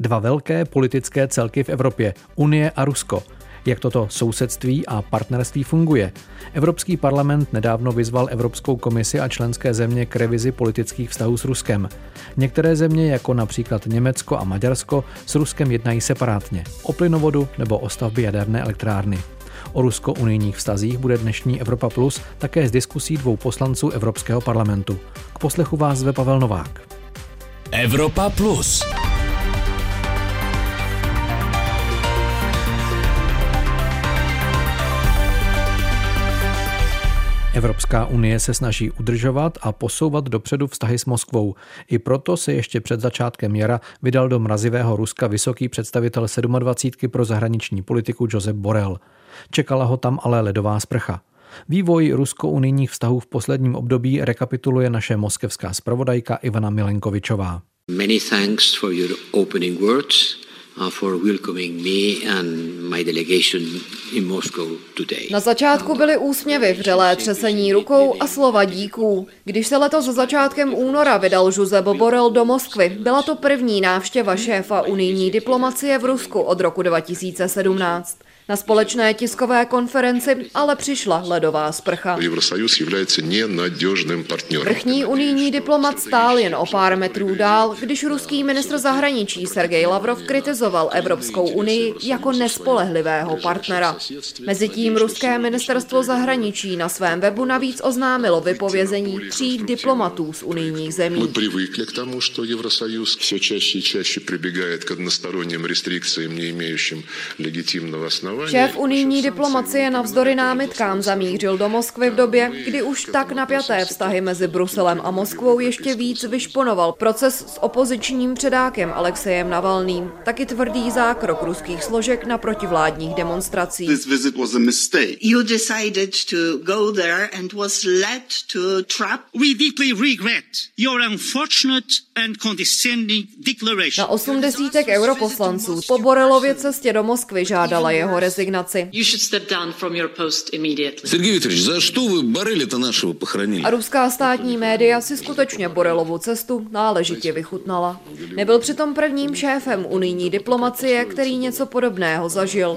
Dva velké politické celky v Evropě, Unie a Rusko. Jak toto sousedství a partnerství funguje? Evropský parlament nedávno vyzval Evropskou komisi a členské země k revizi politických vztahů s Ruskem. Některé země, jako například Německo a Maďarsko, s Ruskem jednají separátně o plynovodu nebo o stavbě jaderné elektrárny. O rusko-unijních vztazích bude dnešní Evropa Plus také z diskusí dvou poslanců Evropského parlamentu. K poslechu vás zve Pavel Novák. Evropa Plus. Evropská unie se snaží udržovat a posouvat dopředu vztahy s Moskvou. I proto se ještě před začátkem jara vydal do mrazivého Ruska vysoký představitel 27. pro zahraniční politiku Josep Borrell. Čekala ho tam ale ledová sprcha. Vývoj rusko-unijních vztahů v posledním období rekapituluje naše moskevská zpravodajka Ivana Milenkovičová. Many thanks for your opening words. Na začátku byly úsměvy, vřelé třesení rukou a slova díků. Když se letos začátkem února vydal Josep Borrell do Moskvy, byla to první návštěva šéfa unijní diplomacie v Rusku od roku 2017. Na společné tiskové konferenci ale přišla ledová sprcha. Vrchní unijní diplomat stál jen o pár metrů dál, když ruský ministr zahraničí Sergej Lavrov kritizoval Evropskou unii jako nespolehlivého partnera. Mezitím ruské ministerstvo zahraničí na svém webu navíc oznámilo vypovězení tří diplomatů z unijních zemí. Šéf unijní diplomacie navzdory námitkám zamířil do Moskvy v době, kdy už tak napjaté vztahy mezi Bruselem a Moskvou ještě víc vyšponoval proces s opozičním předákem Alexejem Navalným, taky tvrdý zákrok ruských složek na protivládních demonstracích. Na osm desítek europoslanců po Borelově cestě do Moskvy žádala jeho rezignaci. Sergej Viktorovич, za što vy Borelita našeho pochránili? A ruská státní média si skutečně Borelovu cestu náležitě vychutnala. Nebyl přitom prvním šéfem unijní diplomacie, který něco podobného zažil.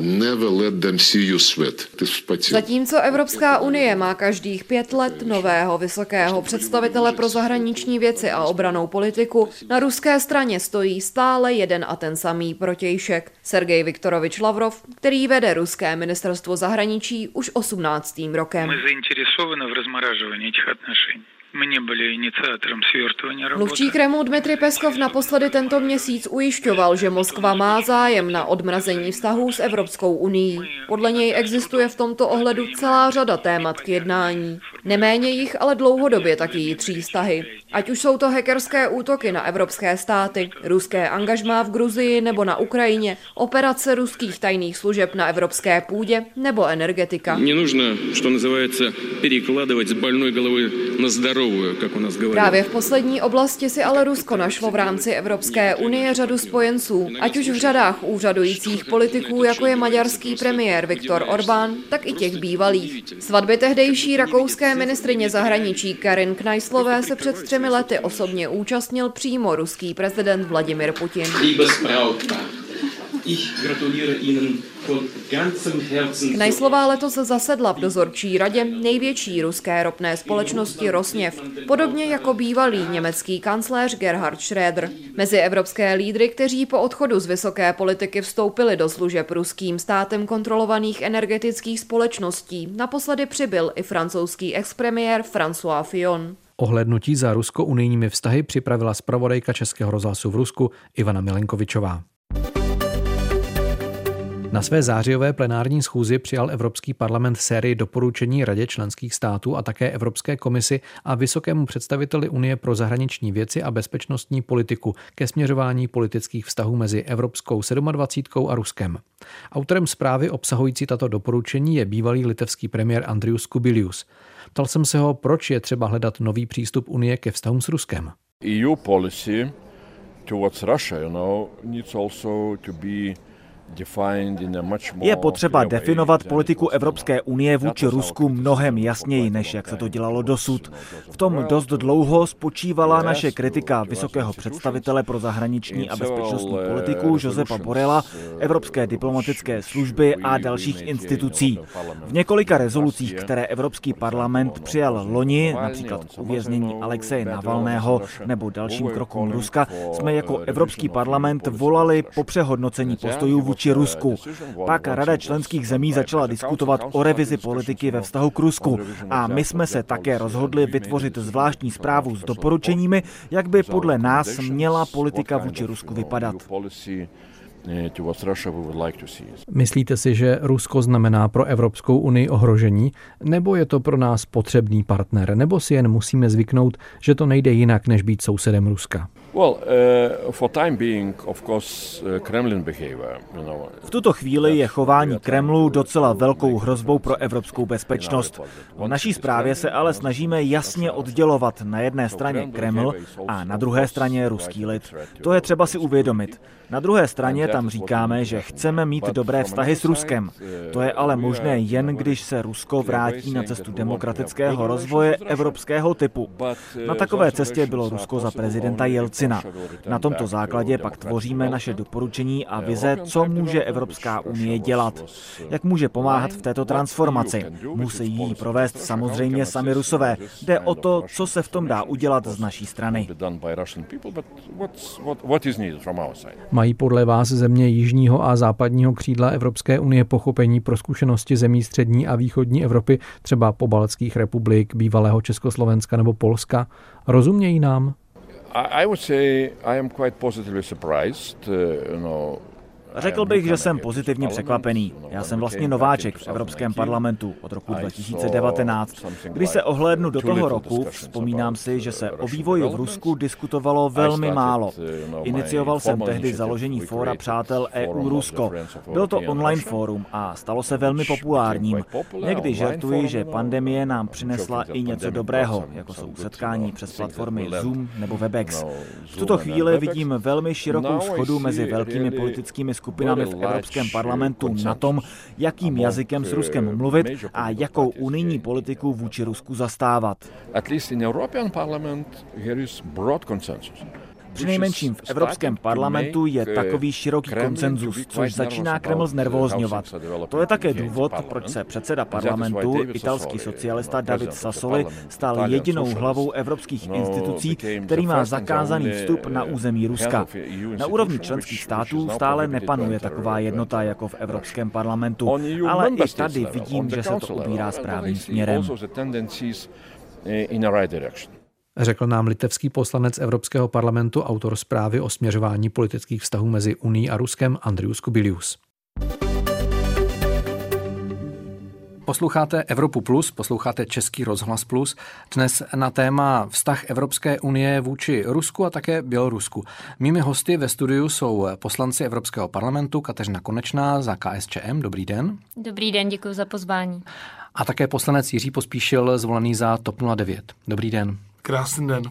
Zatímco Evropská unie má každých pět let nového vysokého představitele pro zahraniční věci a obranou politiku, na ruské straně stojí stále jeden a ten samý protějšek. Sergej Viktorovič Lavrov, který vede ruské ministerstvo zahraničí už 18. rokem. Mluvčí Kremu Dmitry Peskov naposledy tento měsíc ujišťoval, že Moskva má zájem na odmrazení vztahů s Evropskou unii. Podle něj existuje v tomto ohledu celá řada témat k jednání. Neméně jich ale dlouhodobě taky jitří vztahy. Ať už jsou to hackerské útoky na evropské státy, ruské angažmá v Gruzii nebo na Ukrajině, operace ruských tajných služeb na evropské půdě nebo energetika. Не нужно, что называется, перекладывать с больной головы на здоровье jak u nás Právě v poslední oblasti si ale Rusko našlo v rámci Evropské unie řadu spojenců, ať už v řadách úřadujících politiků, jako je maďarský premiér Viktor Orbán, tak i těch bývalých. Svatby tehdejší rakouské ministrině zahraničí Karin Kneislové se před třemi lety osobně účastnil přímo ruský prezident Vladimir Putin. Knajslová letos zasedla v dozorčí radě největší ruské ropné společnosti Rosněv, podobně jako bývalý německý kancléř Gerhard Schröder. Mezi evropské lídry, kteří po odchodu z vysoké politiky vstoupili do služeb ruským státem kontrolovaných energetických společností, naposledy přibyl i francouzský expremiér François Fillon. Ohlednutí za rusko-unijními vztahy připravila zpravodajka Českého rozhlasu v Rusku Ivana Milenkovičová. Na své zářijové plenární schůzi přijal Evropský parlament sérii doporučení Radě členských států a také Evropské komisi a vysokému představiteli Unie pro zahraniční věci a bezpečnostní politiku ke směřování politických vztahů mezi Evropskou 27 a Ruskem. Autorem zprávy obsahující tato doporučení je bývalý litevský premiér Andrius Kubilius. Ptal jsem se ho, proč je třeba hledat nový přístup Unie ke vztahům s Ruskem. EU policy towards Russia, you know, needs also to be Je potřeba definovat politiku Evropské unie vůči Rusku mnohem jasněji, než jak se to dělalo dosud. V tom dost dlouho spočívala naše kritika vysokého představitele pro zahraniční a bezpečnostní politiku Josepa Borela, Evropské diplomatické služby a dalších institucí. V několika rezolucích, které Evropský parlament přijal loni, například k uvěznění Alexeje Navalného nebo dalším krokům Ruska, jsme jako Evropský parlament volali po přehodnocení postojů vůči Rusku. Pak Rada členských zemí začala diskutovat o revizi politiky ve vztahu k Rusku a my jsme se také rozhodli vytvořit zvláštní zprávu s doporučeními, jak by podle nás měla politika vůči Rusku vypadat. Myslíte si, že Rusko znamená pro Evropskou unii ohrožení, nebo je to pro nás potřebný partner, nebo si jen musíme zvyknout, že to nejde jinak, než být sousedem Ruska? V tuto chvíli je chování Kremlu docela velkou hrozbou pro evropskou bezpečnost. V naší zprávě se ale snažíme jasně oddělovat na jedné straně Kreml a na druhé straně ruský lid. To je třeba si uvědomit. Na druhé straně tam říkáme, že chceme mít dobré vztahy s Ruskem. To je ale možné jen, když se Rusko vrátí na cestu demokratického rozvoje evropského typu. Na takové cestě bylo Rusko za prezidenta Jelcina. Na tomto základě pak tvoříme naše doporučení a vize, co může Evropská unie dělat. Jak může pomáhat v této transformaci. Musí ji provést samozřejmě sami Rusové. Jde o to, co se v tom dá udělat z naší strany. Mají podle vás země jižního a západního křídla Evropské unie pochopení pro zkušenosti zemí střední a východní Evropy, třeba pobaltských republik, bývalého Československa nebo Polska? Rozumějí nám? I would say I am quite positively surprised, uh, you know, Řekl bych, že jsem pozitivně překvapený. Já jsem vlastně nováček v Evropském parlamentu od roku 2019. Když se ohlédnu do toho roku, vzpomínám si, že se o vývoji v Rusku diskutovalo velmi málo. Inicioval jsem tehdy založení fóra Přátel EU-Rusko. Bylo to online fórum a stalo se velmi populárním. Někdy žertuji, že pandemie nám přinesla i něco dobrého, jako jsou setkání přes platformy Zoom nebo Webex. V tuto chvíli vidím velmi širokou schodu mezi velkými politickými skupinami v Evropském parlamentu na tom, jakým jazykem s Ruskem mluvit a jakou unijní politiku vůči Rusku zastávat. At least in European Parliament here is broad consensus. Přinejmenším v Evropském parlamentu je takový široký koncenzus, což začíná Kreml znervózňovat. To je také důvod, proč se předseda parlamentu, italský socialista David Sassoli, stal jedinou hlavou evropských institucí, který má zakázaný vstup na území Ruska. Na úrovni členských států stále nepanuje taková jednota jako v Evropském parlamentu, ale i tady vidím, že se to ubírá správným směrem řekl nám litevský poslanec Evropského parlamentu, autor zprávy o směřování politických vztahů mezi Unii a Ruskem Andrius Kubilius. Posloucháte Evropu Plus, posloucháte Český rozhlas Plus. Dnes na téma vztah Evropské unie vůči Rusku a také Bělorusku. Mými hosty ve studiu jsou poslanci Evropského parlamentu Kateřina Konečná za KSČM. Dobrý den. Dobrý den, děkuji za pozvání. A také poslanec Jiří Pospíšil, zvolený za TOP 09. Dobrý den. Krásný den.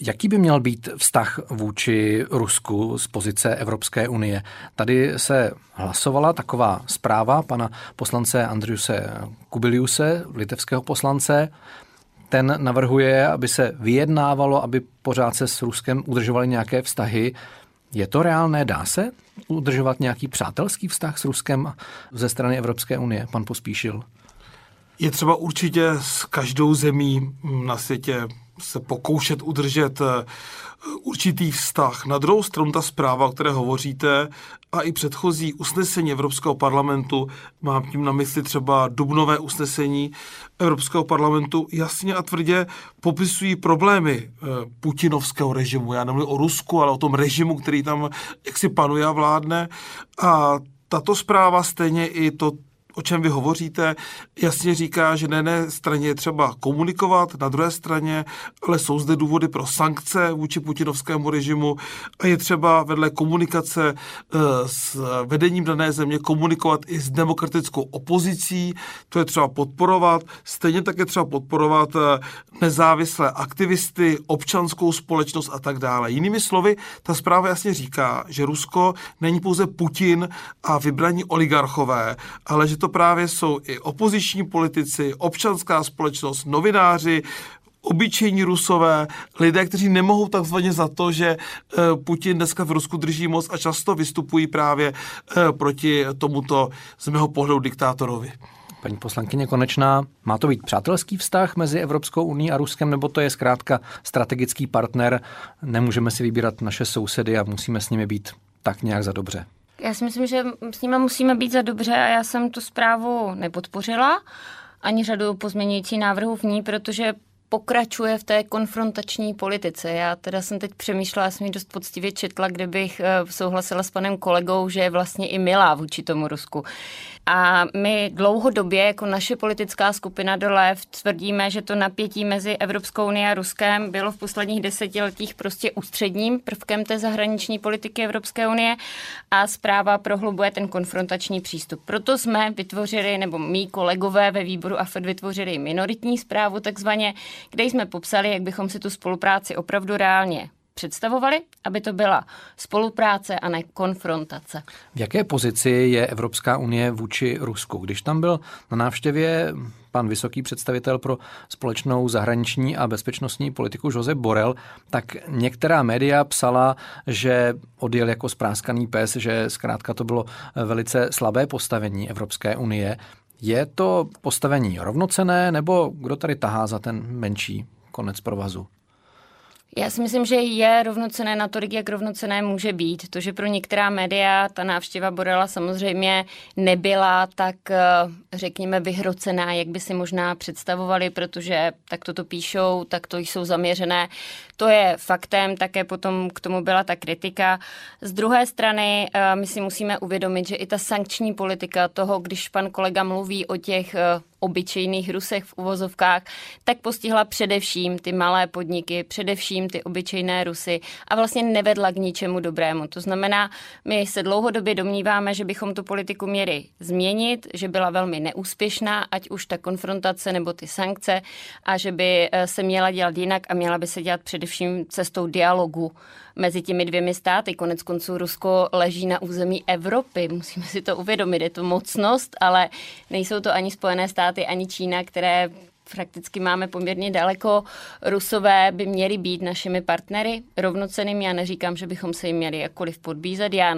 Jaký by měl být vztah vůči Rusku z pozice Evropské unie? Tady se hlasovala taková zpráva pana poslance Andriuse Kubiliuse, litevského poslance. Ten navrhuje, aby se vyjednávalo, aby pořád se s Ruskem udržovaly nějaké vztahy. Je to reálné? Dá se udržovat nějaký přátelský vztah s Ruskem ze strany Evropské unie? Pan Pospíšil. Je třeba určitě s každou zemí na světě se pokoušet udržet eh, určitý vztah. Na druhou stranu ta zpráva, o které hovoříte, a i předchozí usnesení Evropského parlamentu, mám tím na mysli třeba dubnové usnesení Evropského parlamentu, jasně a tvrdě popisují problémy eh, putinovského režimu. Já nemluvím o Rusku, ale o tom režimu, který tam jaksi panuje a vládne. A tato zpráva stejně i to o čem vy hovoříte, jasně říká, že na jedné straně je třeba komunikovat, na druhé straně, ale jsou zde důvody pro sankce vůči putinovskému režimu a je třeba vedle komunikace eh, s vedením dané země komunikovat i s demokratickou opozicí, to je třeba podporovat, stejně také třeba podporovat eh, nezávislé aktivisty, občanskou společnost a tak dále. Jinými slovy, ta zpráva jasně říká, že Rusko není pouze Putin a vybraní oligarchové, ale že to právě jsou i opoziční politici, občanská společnost, novináři, obyčejní rusové, lidé, kteří nemohou takzvaně za to, že eh, Putin dneska v Rusku drží moc a často vystupují právě eh, proti tomuto z mého pohledu diktátorovi. Paní poslankyně Konečná, má to být přátelský vztah mezi Evropskou uní a Ruskem, nebo to je zkrátka strategický partner, nemůžeme si vybírat naše sousedy a musíme s nimi být tak nějak za dobře? Já si myslím, že s nimi musíme být za dobře a já jsem tu zprávu nepodpořila ani řadu pozměňující návrhů v ní, protože pokračuje v té konfrontační politice. Já teda jsem teď přemýšlela, jsem ji dost poctivě četla, kde bych eh, souhlasila s panem kolegou, že je vlastně i milá vůči tomu Rusku. A my dlouhodobě jako naše politická skupina do LEV tvrdíme, že to napětí mezi Evropskou unii a Ruskem bylo v posledních desetiletích prostě ústředním prvkem té zahraniční politiky Evropské unie a zpráva prohlubuje ten konfrontační přístup. Proto jsme vytvořili, nebo mý kolegové ve výboru AFED vytvořili minoritní zprávu takzvaně, kde jsme popsali, jak bychom si tu spolupráci opravdu reálně představovali, aby to byla spolupráce a ne konfrontace. V jaké pozici je Evropská unie vůči Rusku? Když tam byl na návštěvě pan vysoký představitel pro společnou zahraniční a bezpečnostní politiku Josep Borel, tak některá média psala, že odjel jako spráskaný pes, že zkrátka to bylo velice slabé postavení Evropské unie. Je to postavení rovnocené, nebo kdo tady tahá za ten menší konec provazu? Já si myslím, že je rovnocené natolik, jak rovnocené může být. To, že pro některá média ta návštěva Borela samozřejmě nebyla tak, eh, řekněme, vyhrocená, jak by si možná představovali, protože tak toto píšou, tak to jsou zaměřené. To je faktem, také potom k tomu byla ta kritika. Z druhé strany eh, my si musíme uvědomit, že i ta sankční politika toho, když pan kolega mluví o těch eh, obyčejných Rusech v uvozovkách, tak postihla především ty malé podniky, především ty obyčejné Rusy a vlastně nevedla k ničemu dobrému. To znamená, my se dlouhodobě domníváme, že bychom tu politiku měli změnit, že byla velmi neúspěšná, ať už ta konfrontace nebo ty sankce a že by eh, se měla dělat jinak a měla by se dělat především cestou dialogu mezi těmi dvěmi státy. Konec konců Rusko leží na území Evropy, musíme si to uvědomit, je to mocnost, ale nejsou to ani Spojené státy, ani Čína, které prakticky máme poměrně daleko. Rusové by měli být našimi partnery rovnocenými. Já neříkám, že bychom se jim měli jakkoliv podbízet. Já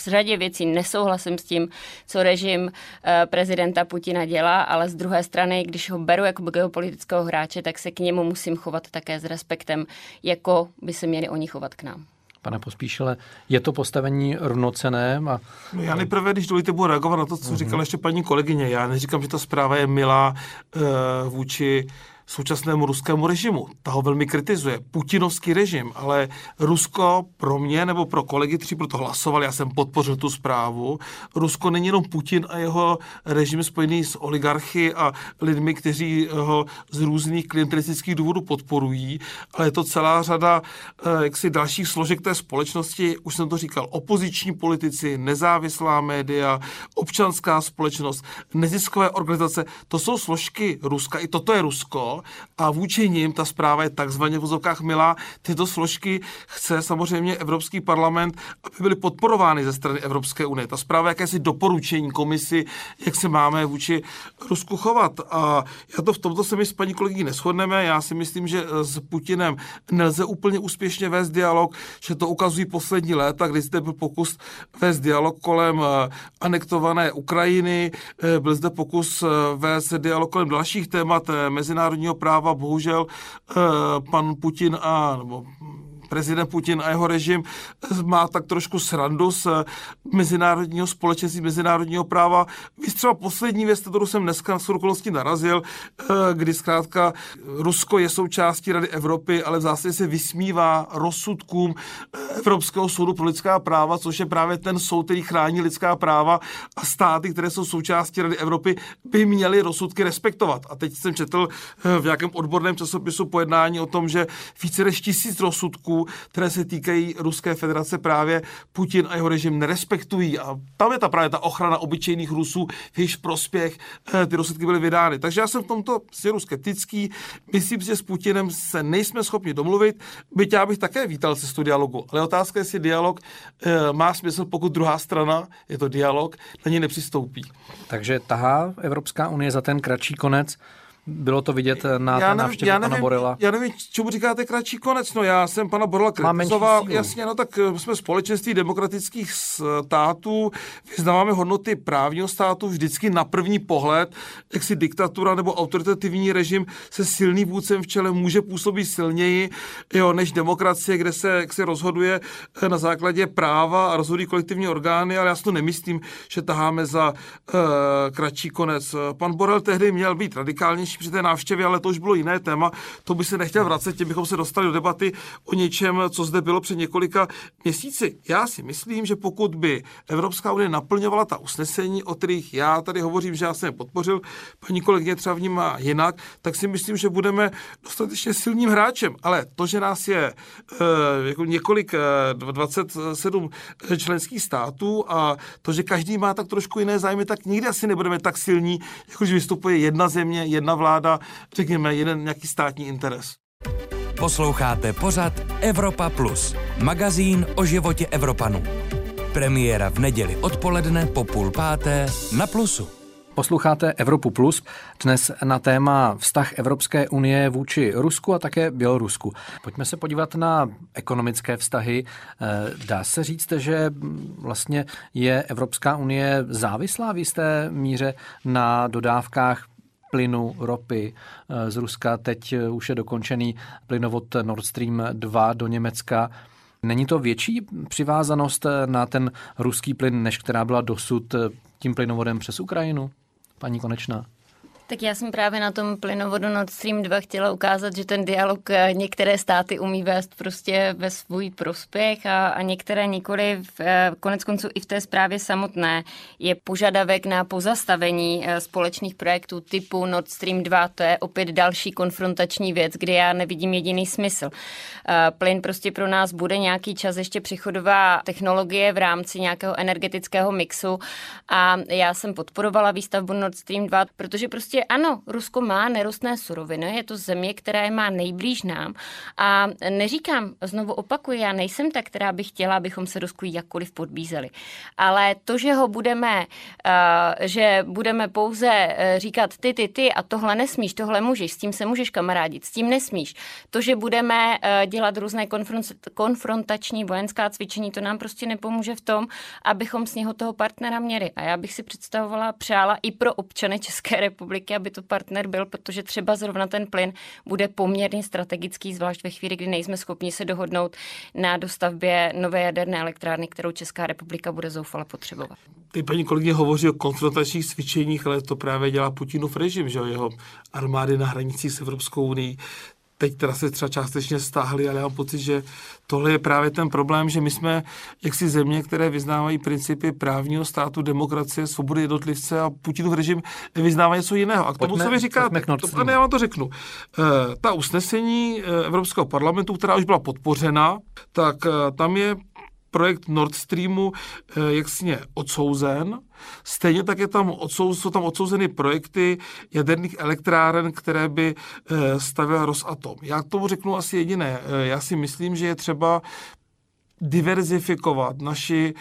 v řadě věcí nesouhlasím s tím, co režim eh, prezidenta Putina dělá, ale z druhé strany, když ho beru jako geopolitického hráče, tak se k němu musím chovat také s respektem, jako by se měli oni chovat k nám. Pane Pospíšile, je to postavení rovnocené? A... No já nejprve, když dovolíte, budu reagovat na to, co uh-huh. říkala ještě paní kolegyně. Já neříkám, že ta zpráva je milá uh, vůči současnému ruskému režimu. Ta ho velmi kritizuje. Putinovský režim, ale Rusko pro mě nebo pro kolegy, kteří proto hlasovali, já jsem podpořil tu zprávu, Rusko není jenom Putin a jeho režim spojený s oligarchy a lidmi, kteří ho z různých klientelistických důvodů podporují, ale je to celá řada eh, jaksi dalších složek té společnosti, už jsem to říkal, opoziční politici, nezávislá média, občanská společnost, neziskové organizace, to jsou složky Ruska, i toto je Rusko, a vůči nim ta zpráva je takzvaně v vozovkách milá. Tyto složky chce samozřejmě Evropský parlament, aby byly podporovány ze strany Evropské unie. Ta zpráva je jakési doporučení komisi, jak se máme vůči Rusku chovat. A já to v tomto se mi s paní kolegyní neschodneme. Já si myslím, že s Putinem nelze úplně úspěšně vést dialog, že to ukazují poslední léta, kdy zde byl pokus vést dialog kolem eh, anektované Ukrajiny, eh, byl zde pokus eh, vést dialog kolem dalších témat mezinárodního práva. Bohužel pan Putin a nebo prezident Putin a jeho režim má tak trošku srandu z mezinárodního společenství, mezinárodního práva. Víš třeba poslední věc, kterou jsem dneska s okolností narazil, kdy zkrátka Rusko je součástí Rady Evropy, ale v zásadě se vysmívá rozsudkům Evropského soudu pro lidská práva, což je právě ten soud, který chrání lidská práva a státy, které jsou součástí Rady Evropy, by měly rozsudky respektovat. A teď jsem četl v nějakém odborném časopisu pojednání o tom, že více než tisíc rozsudků, které se týkají Ruské federace, právě Putin a jeho režim nerespektují. A tam je ta právě ta ochrana obyčejných Rusů, v jejíž prospěch eh, ty rozsudky byly vydány. Takže já jsem v tomto směru skeptický. Myslím že s Putinem se nejsme schopni domluvit, byť já bych také vítal cestu dialogu. Ale otázka je, jestli dialog e, má smysl, pokud druhá strana, je to dialog, na něj nepřistoupí. Takže tahá Evropská unie za ten kratší konec bylo to vidět na já návštěvě já nevím, pana Borela? Já nevím, čemu říkáte kratší konec. No já jsem pana Borela kritizoval. Jasně, no tak eh, jsme společenství demokratických států, vyznáváme hodnoty právního státu vždycky na první pohled, jak si diktatura nebo autoritativní režim se silný vůdcem v čele může působit silněji jo, než demokracie, kde se, jak se rozhoduje eh, na základě práva a rozhodují kolektivní orgány, ale já si to nemyslím, že taháme za uh, kratší konec. Pan Borel tehdy měl být radikálnější při té návštěvě, ale to už bylo jiné téma. To by se nechtěl vracet, tím bychom se dostali do debaty o něčem, co zde bylo před několika měsíci. Já si myslím, že pokud by Evropská unie naplňovala ta usnesení, o kterých já tady hovořím, že já jsem je podpořil, paní kolegyně třeba vnímá jinak, tak si myslím, že budeme dostatečně silným hráčem. Ale to, že nás je e, jako několik, e, eh, 27 členských států a to, že každý má tak trošku jiné zájmy, tak nikdy asi nebudeme tak silní, jako když vystupuje jedna země, jedna vláda řekněme, jeden nějaký státní interes. Posloucháte pořad Evropa Plus, magazín o životě Evropanů. Premiéra v neděli odpoledne po půl páté na Plusu. Posloucháte Evropu Plus, dnes na téma vztah Evropské unie vůči Rusku a také Bělorusku. Pojďme se podívat na ekonomické vztahy. Eh, dá se říct, že vlastně je Evropská unie závislá v jisté míře na dodávkách plynu, ropy eh, z Ruska. Teď eh, už je dokončený plynovod Nord Stream 2 do Německa. Není to větší přivázanost eh, na ten ruský plyn, než která byla dosud tím plynovodem přes Ukrajinu? Paní Konečná. Tak já jsem právě na tom plynovodu Nord Stream 2 chtěla ukázat, že ten dialog eh, některé státy umí vést prostě ve svůj prospěch a, a některé nikoli. V, eh, konec konců i v té zprávě samotné je požadavek na pozastavení eh, společných projektů typu Nord Stream 2. To je opět další konfrontační věc, kde já nevidím jediný smysl. Plyn prostě pro nás bude nějaký čas ještě přechodová technologie v rámci nějakého energetického mixu a já jsem podporovala výstavbu Nord Stream 2, protože prostě prostě ano, Rusko má nerostné suroviny, je to země, která je má nejblíž nám a neříkám, znovu opakuju, já nejsem ta, která by chtěla, abychom se Rusku jakkoliv podbízeli. Ale to, že ho budeme, uh, že budeme pouze uh, říkat ty, ty, ty a tohle nesmíš, tohle můžeš, s tím se můžeš kamarádit, s tím nesmíš. To, že budeme uh, dělat různé konfrontační vojenská cvičení, to nám prostě nepomůže v tom, abychom s něho toho partnera měli. A já bych si představovala, přála i pro občany České republiky, republiky, aby to partner byl, protože třeba zrovna ten plyn bude poměrně strategický, zvlášť ve chvíli, kdy nejsme schopni se dohodnout na dostavbě nové jaderné elektrárny, kterou Česká republika bude zoufale potřebovat. Ty paní kolegyně hovoří o konfrontačních cvičeních, ale to právě dělá Putinův režim, že jeho armády na hranicích s Evropskou unii teď teda se třeba částečně stáhli, ale já mám pocit, že tohle je právě ten problém, že my jsme jaksi země, které vyznávají principy právního státu, demokracie, svobody jednotlivce a Putinův režim vyznává něco jiného. A k tomu, pojďme, co vy říkáte, to, já vám to řeknu. E, ta usnesení eh, Evropského parlamentu, která už byla podpořena, tak e, tam je projekt Nord Streamu eh, jaksi odsouzen. Stejně tak je tam odsouz, jsou tam odsouzeny projekty jaderných elektráren, které by eh, stavěl Rosatom. Já k tomu řeknu asi jediné. Eh, já si myslím, že je třeba diverzifikovat naši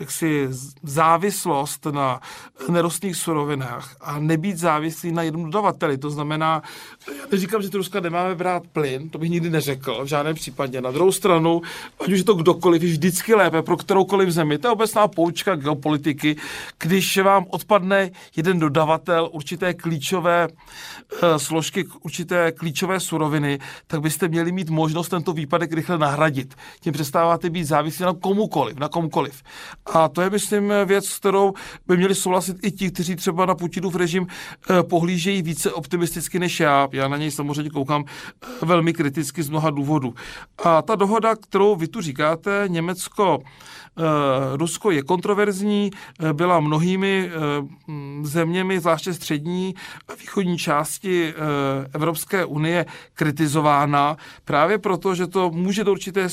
jaksi závislost na nerostných surovinách a nebýt závislý na jednom dodavateli. To znamená, já neříkám, že to Ruska nemáme brát plyn, to bych nikdy neřekl v žádném případě. Na druhou stranu, ať už je to kdokoliv, je vždycky lépe pro kteroukoliv zemi. To je obecná poučka geopolitiky, když vám odpadne jeden dodavatel určité klíčové uh, složky, určité klíčové suroviny, tak byste měli mít možnost tento výpadek rychle nahradit. Tím přestáváte být závislí na komukoliv, na komukoliv. A to je, myslím, věc, s kterou by měli souhlasit i ti, kteří třeba na Putinův režim eh, pohlížejí více optimisticky než já. Já na něj samozřejmě koukám eh, velmi kriticky z mnoha důvodů. A ta dohoda, kterou vy tu říkáte, Německo, eh, Rusko je kontroverzní, byla mnohými zeměmi, zvláště střední a východní části Evropské unie kritizována právě proto, že to může do určité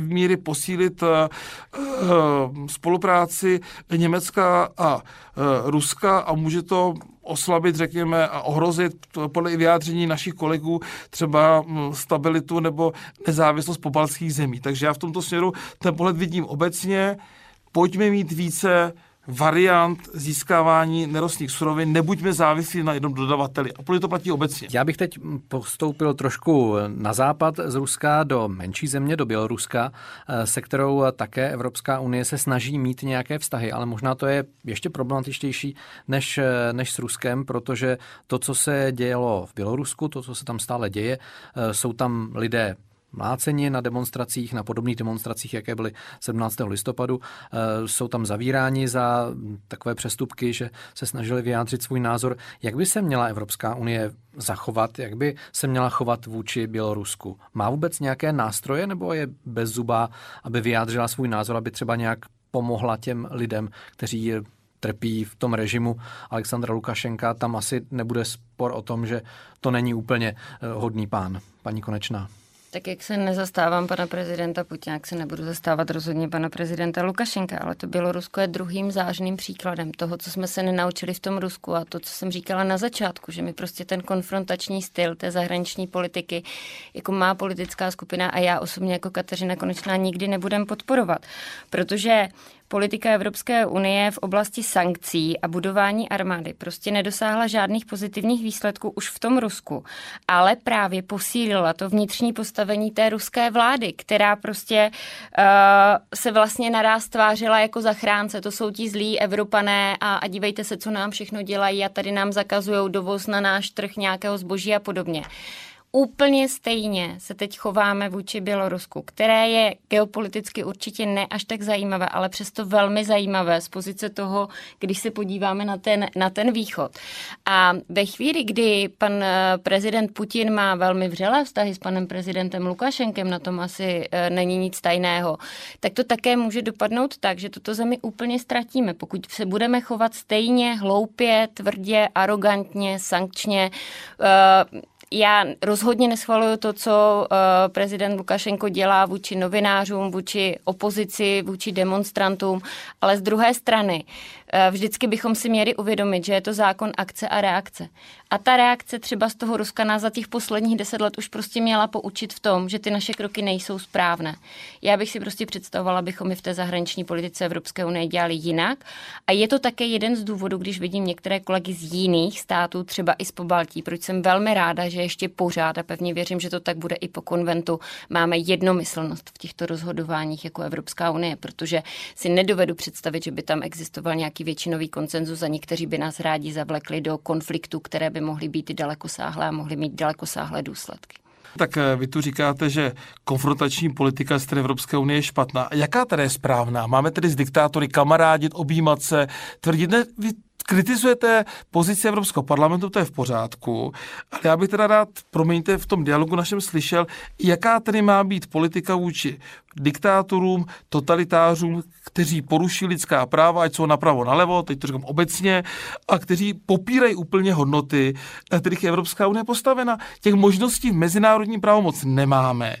míry posílit spolupráci Německa a e, Ruska a může to oslabit, řekněme, a ohrozit podle vyjádření našich kolegů třeba stabilitu nebo nezávislost pobalských zemí. Takže já v tomto směru ten pohled vidím obecně. Pojďme mít více variant získávání nerostných surovin, nebuďme závislí na jednom dodavateli. A to platí obecně. Já bych teď postoupil trošku na západ z Ruska do menší země, do Běloruska, eh, se kterou také Evropská unie se snaží mít nějaké vztahy, ale možná to je ještě problematičtější než, eh, než s Ruskem, protože to, co se dělo v Bělorusku, to, co se tam stále děje, eh, jsou tam lidé mláceni na demonstracích, na podobných demonstracích, jaké byly 17. listopadu. Eh, jsou tam zavíráni za takové přestupky, že se snažili vyjádřit svůj názor. Jak by se měla Evropská unie zachovat, jak by se měla chovat vůči Bělorusku? Má vůbec nějaké nástroje nebo je bez zuba, aby vyjádřila svůj názor, aby třeba nějak pomohla těm lidem, kteří trpí v tom režimu Alexandra Lukašenka, tam asi nebude spor o tom, že to není úplně eh, hodný pán. Paní Konečná. Tak jak se nezastávám pana prezidenta Putina, jak se nebudu zastávat rozhodně pana prezidenta Lukašenka, ale to Bělorusko je druhým zážným příkladem toho, co jsme se nenaučili v tom Rusku a to, co jsem říkala na začátku, že mi prostě ten konfrontační styl té zahraniční politiky, jako má politická skupina a já osobně jako Kateřina Konečná nikdy nebudem podporovat, protože politika Evropské unie v oblasti sankcí a budování armády prostě nedosáhla žádných pozitivních výsledků už v tom Rusku, ale právě posílila to vnitřní postavení té ruské vlády, která prostě uh, se vlastně naráz tvářila jako zachránce. To jsou ti zlí Evropané a, a dívejte se, co nám všechno dělají a tady nám zakazují dovoz na náš trh nějakého zboží a podobně. Úplně stejně se teď chováme vůči Bělorusku, které je geopoliticky určitě ne až tak zajímavé, ale přesto velmi zajímavé z pozice toho, když se podíváme na ten, na ten východ. A ve chvíli, kdy pan eh, prezident Putin má velmi vřelé vztahy s panem prezidentem Lukašenkem, na tom asi eh, není nic tajného, tak to také může dopadnout tak, že tuto zemi úplně ztratíme, pokud se budeme chovat stejně hloupě, tvrdě, arrogantně, sankčně, eh, já rozhodně neschvaluju to, co uh, prezident Lukašenko dělá vůči novinářům, vůči opozici, vůči demonstrantům, ale z druhé strany vždycky bychom si měli uvědomit, že je to zákon akce a reakce. A ta reakce třeba z toho Ruska nás za těch posledních deset let už prostě měla poučit v tom, že ty naše kroky nejsou správné. Já bych si prostě představovala, abychom i v té zahraniční politice Evropské unie dělali jinak. A je to také jeden z důvodů, když vidím některé kolegy z jiných států, třeba i z Pobaltí, proč jsem velmi ráda, že ještě pořád a pevně věřím, že to tak bude i po konventu, máme jednomyslnost v těchto rozhodováních jako Evropská unie, protože si nedovedu představit, že by tam existoval nějaký většinový koncenzus a někteří by nás rádi zavlekli do konfliktu, které by mohly být dalekosáhlé a mohly mít dalekosáhlé důsledky. Tak eh, vy tu říkáte, že konfrontační politika z Evropské unie je špatná. Jaká tedy je správná? Máme tedy s diktátory kamarádit, objímat se, tvrdit, ne, vy kritizujete pozici Evropského parlamentu, to je v pořádku, ale já bych teda rád, promiňte, v tom dialogu našem slyšel, jaká tedy má být politika vůči diktátorům, totalitářům, kteří poruší lidská práva, ať jsou napravo, nalevo, teď to říkám obecně, a kteří popírají úplně hodnoty, na kterých je Evropská unie postavena. Těch možností v mezinárodní právo moc nemáme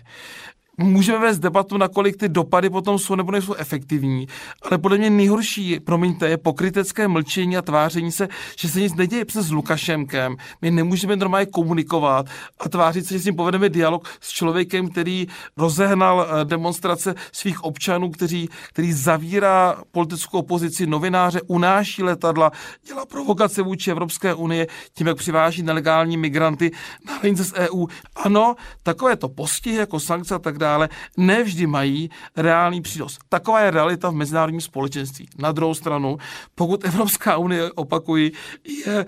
můžeme vést debatu, nakolik ty dopady potom jsou nebo nejsou efektivní, ale podle mě nejhorší, promiňte, je pokrytecké mlčení a tváření se, že se nic neděje přes s Lukašenkem. My nemůžeme normálně komunikovat a tvářit se, že s ním povedeme dialog s člověkem, který rozehnal eh, demonstrace svých občanů, který, který zavírá politickou opozici, novináře, unáší letadla, dělá provokace vůči Evropské unie tím, jak přiváží nelegální migranty na hranice z EU. Ano, takové to postihy jako sankce a tak dále nevždy mají reálný přínos. Taková je realita v mezinárodním společenství. Na druhou stranu, pokud Evropská unie, opakují, je e,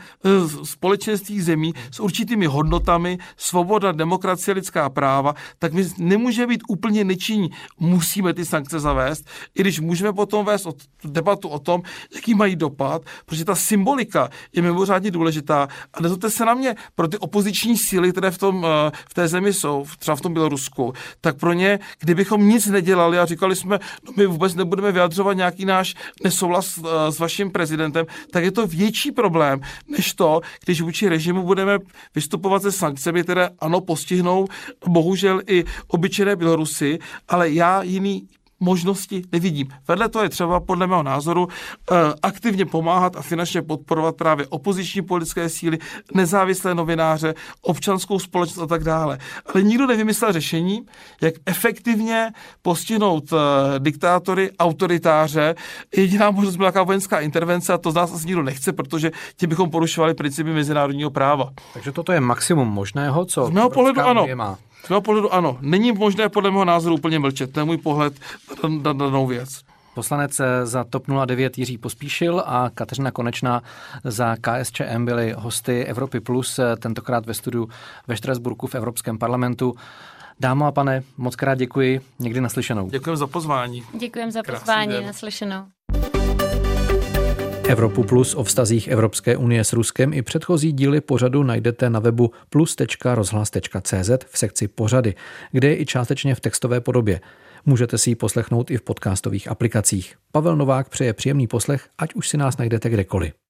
společenství zemí s určitými hodnotami, svoboda, demokracie, lidská práva, tak my nemůžeme být úplně nečinní. Musíme ty sankce zavést, i když můžeme potom vést debatu o tom, jaký mají dopad, protože ta symbolika je mimořádně důležitá. A nezlobte se na mě, pro ty opoziční síly, které v, tom, e, v té zemi jsou, třeba v tom Bělorusku, tak pro ně, kdybychom nic nedělali a říkali jsme, no my vůbec nebudeme vyjadřovat nějaký náš nesouhlas eh, s vaším prezidentem, tak je to větší problém, než to, když vůči režimu budeme vystupovat se sankcemi, které ano postihnou bohužel i obyčejné Bělorusy, ale já jiný možnosti nevidím. Vedle toho je třeba podle mého názoru eh, aktivně pomáhat a finančně podporovat právě opoziční politické síly, nezávislé novináře, občanskou společnost a tak dále. Ale nikdo nevymyslel řešení, jak efektivně postihnout eh, diktátory, autoritáře. Jediná možnost byla jaká vojenská intervence a to z nás asi nikdo nechce, protože tím bychom porušovali principy mezinárodního práva. Takže toto je maximum možného, co z mého pohledu ano. Má. Z mého pohledu ano. Není možné podle mého názoru úplně mlčet. To je můj pohled na danou věc. Poslanec za TOP 09 Jiří Pospíšil a Kateřina Konečná za KSČM byli hosty Evropy Plus, tentokrát ve studiu ve Štrasburku v Evropském parlamentu. Dámo a pane, moc krát děkuji, někdy naslyšenou. Děkujeme za pozvání. Děkujeme za pozvání, naslyšenou. Evropu Plus o vztazích Evropské unie s Ruskem i předchozí díly pořadu najdete na webu plus.rozhlas.cz v sekci pořady, kde je i částečně v textové podobě. Můžete si ji poslechnout i v podcastových aplikacích. Pavel Novák přeje příjemný poslech, ať už si nás najdete kdekoliv.